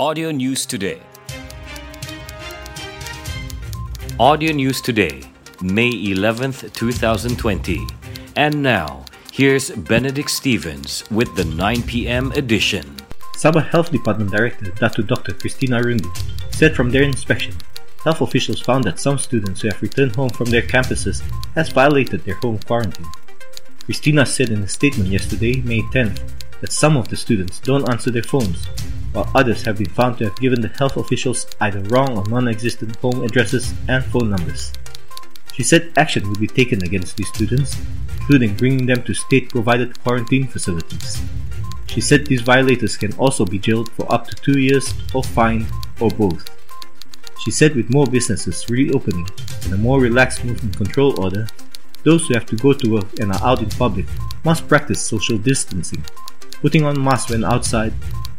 Audio News Today. Audio News Today, May 11th, 2020. And now, here's Benedict Stevens with the 9 p.m. edition. Sabah Health Department Director Datu Dr. Christina Rundi said from their inspection, health officials found that some students who have returned home from their campuses has violated their home quarantine. Christina said in a statement yesterday, May 10th, that some of the students don't answer their phones, while others have been found to have given the health officials either wrong or non-existent home addresses and phone numbers. She said action would be taken against these students, including bringing them to state-provided quarantine facilities. She said these violators can also be jailed for up to two years or fined or both. She said with more businesses reopening and a more relaxed movement control order, those who have to go to work and are out in public must practice social distancing, putting on masks when outside,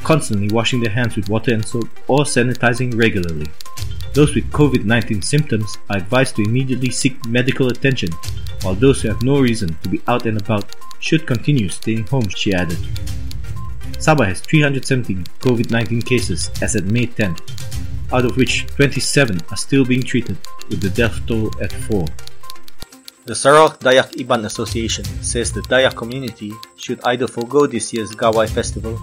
constantly washing their hands with water and soap, or sanitizing regularly. Those with COVID 19 symptoms are advised to immediately seek medical attention, while those who have no reason to be out and about should continue staying home, she added. Sabah has 317 COVID 19 cases as at May 10, out of which 27 are still being treated, with the death toll at 4. The Sarawak Dayak Iban Association says the Dayak community should either forego this year's Gawai festival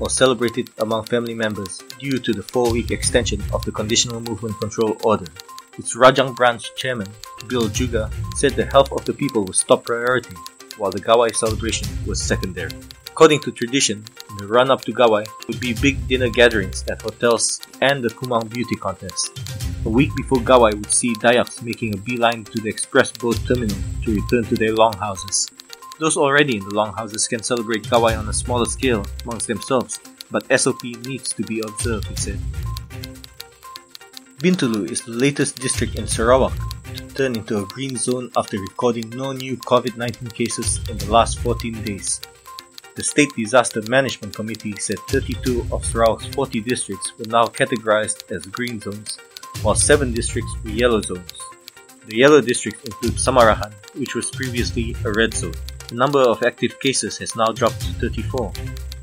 or celebrated among family members due to the four week extension of the Conditional Movement Control Order. Its Rajang branch chairman, Bill Juga, said the health of the people was top priority, while the Gawai celebration was secondary. According to tradition, the run up to Gawai would be big dinner gatherings at hotels and the Kumang Beauty Contest. A week before Gawai would see Dayaks making a beeline to the express boat terminal to return to their longhouses. Those already in the longhouses can celebrate Gawai on a smaller scale amongst themselves, but SOP needs to be observed, he said. Bintulu is the latest district in Sarawak to turn into a green zone after recording no new COVID 19 cases in the last 14 days. The State Disaster Management Committee said 32 of Sarawak's 40 districts were now categorized as green zones, while 7 districts were yellow zones. The yellow districts include Samarahan, which was previously a red zone. The number of active cases has now dropped to 34.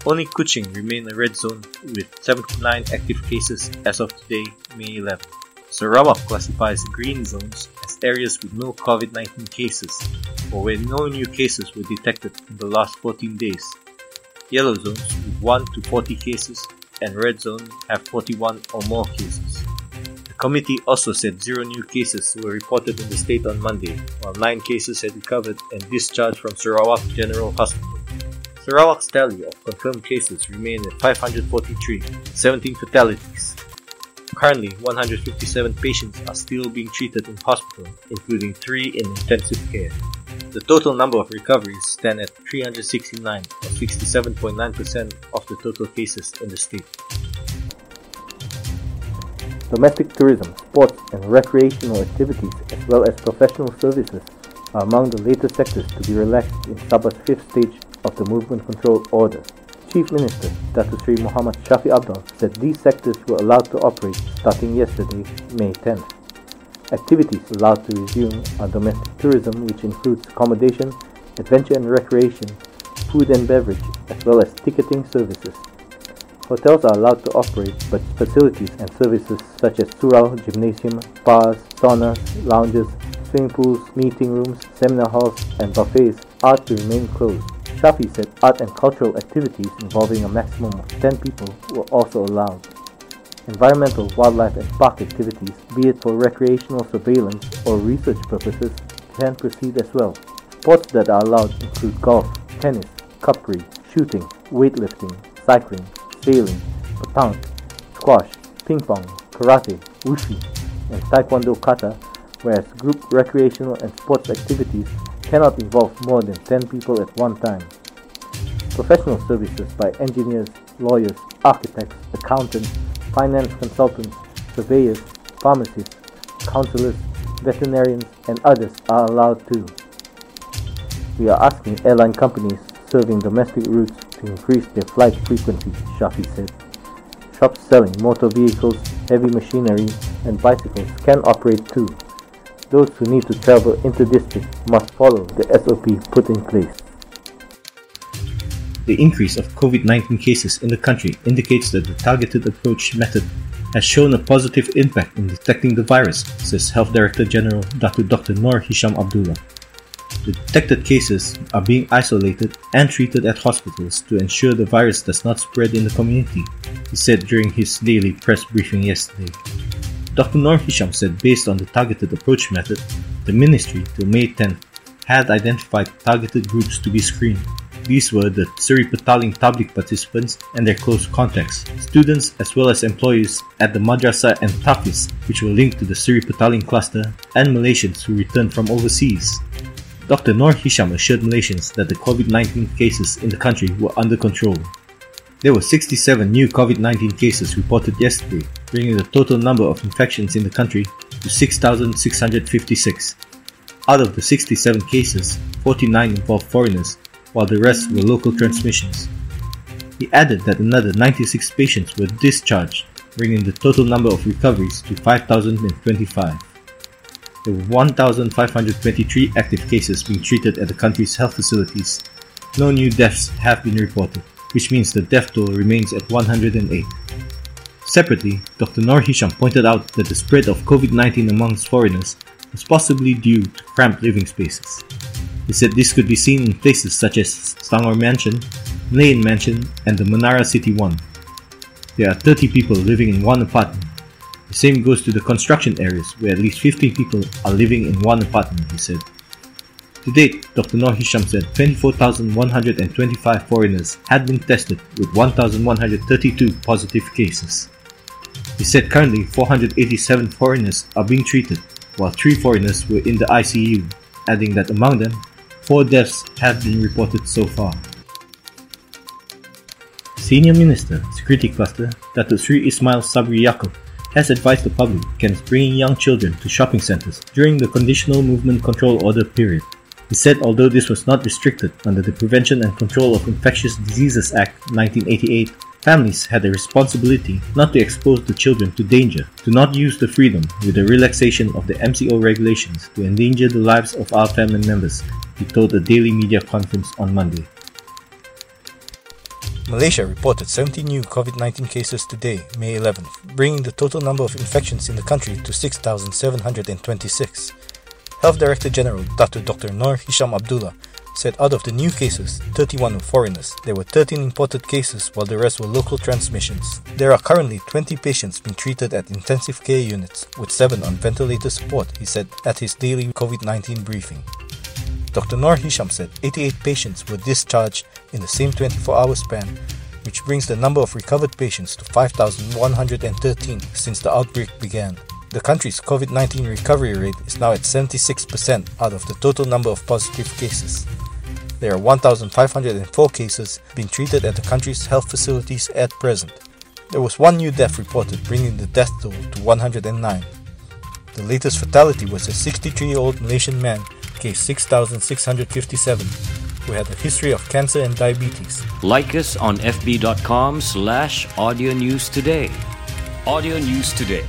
Only Kuching remained a red zone with 79 active cases as of today, May 11. Sarawak classifies green zones as areas with no COVID 19 cases or where no new cases were detected in the last 14 days yellow zones with 1 to 40 cases, and red zone have 41 or more cases. The committee also said zero new cases were reported in the state on Monday, while 9 cases had recovered and discharged from Sarawak General Hospital. Sarawak's tally of confirmed cases remained at 543, 17 fatalities. Currently, 157 patients are still being treated in hospital, including 3 in intensive care. The total number of recoveries stand at 369, or 67.9% of the total cases in the state. Domestic tourism, sports and recreational activities, as well as professional services, are among the latest sectors to be relaxed in Sabah's fifth stage of the Movement Control Order. Chief Minister Dr. Sri Muhammad Shafi Apdal said these sectors were allowed to operate starting yesterday, May 10th. Activities allowed to resume are domestic tourism, which includes accommodation, adventure and recreation, food and beverage, as well as ticketing services. Hotels are allowed to operate, but facilities and services such as surau, gymnasium, bars, saunas, lounges, swimming pools, meeting rooms, seminar halls, and buffets are to remain closed. Shafi said art and cultural activities involving a maximum of 10 people were also allowed. Environmental, wildlife, and park activities, be it for recreational surveillance or research purposes, can proceed as well. Sports that are allowed include golf, tennis, cupry, shooting, weightlifting, cycling, sailing, petanque, squash, ping pong, karate, wushu, and taekwondo kata, whereas group recreational and sports activities cannot involve more than 10 people at one time. Professional services by engineers, lawyers, architects, accountants, finance consultants, surveyors, pharmacists, counselors, veterinarians, and others are allowed too. We are asking airline companies serving domestic routes to increase their flight frequency, Shafi said. Shops selling motor vehicles, heavy machinery, and bicycles can operate too. Those who need to travel inter-district must follow the SOP put in place. The increase of COVID 19 cases in the country indicates that the targeted approach method has shown a positive impact in detecting the virus, says Health Director General Dr. Dr. Noor Hisham Abdullah. The detected cases are being isolated and treated at hospitals to ensure the virus does not spread in the community, he said during his daily press briefing yesterday. Dr. Noor Hisham said based on the targeted approach method, the ministry till May 10th had identified targeted groups to be screened these were the Seri Petaling Tabligh participants and their close contacts, students as well as employees at the madrasa and tahfiz, which were linked to the Seri Petaling cluster, and Malaysians who returned from overseas. Dr. Noor Hisham assured Malaysians that the COVID 19 cases in the country were under control. There were 67 new COVID 19 cases reported yesterday, bringing the total number of infections in the country to 6,656. Out of the 67 cases, 49 involved foreigners while the rest were local transmissions. He added that another 96 patients were discharged, bringing the total number of recoveries to 5,025. There were 1,523 active cases being treated at the country's health facilities. No new deaths have been reported, which means the death toll remains at 108. Separately, Dr. Noor Hisham pointed out that the spread of COVID 19 amongst foreigners was possibly due to cramped living spaces. He said this could be seen in places such as Selangor Mansion, Lane Mansion, and the Menara City 1. There are 30 people living in one apartment. The same goes to the construction areas where at least 15 people are living in one apartment, he said. To date, Dr. Noor Hisham said 24,125 foreigners had been tested with 1,132 positive cases. He said currently 487 foreigners are being treated, while 3 foreigners were in the ICU, adding that among them, Four deaths have been reported so far. Senior Minister, Security Cluster, Datuk Sri Ismail Sabri Yaakob, has advised the public against bringing young children to shopping centres during the Conditional Movement Control Order period. He said although this was not restricted under the Prevention and Control of Infectious Diseases Act 1988, families had a responsibility not to expose the children to danger, to not use the freedom with the relaxation of the MCO regulations to endanger the lives of our family members he told a daily media conference on Monday. Malaysia reported 70 new COVID 19 cases today, May 11th, bringing the total number of infections in the country to 6,726. Health Director General Dr. Dr. Noor Hisham Abdullah said out of the new cases, 31 were foreigners. There were 13 imported cases, while the rest were local transmissions. There are currently 20 patients being treated at intensive care units, with 7 on ventilator support, he said at his daily COVID 19 briefing. Dr. Noor Hisham said 88 patients were discharged in the same 24 hour span, which brings the number of recovered patients to 5,113 since the outbreak began. The country's COVID 19 recovery rate is now at 76% out of the total number of positive cases. There are 1,504 cases being treated at the country's health facilities at present. There was one new death reported, bringing the death toll to 109. The latest fatality was a 63 year old Malaysian man case 6657 who had a history of cancer and diabetes. Like us on fb.com slash audio news today. Audio News Today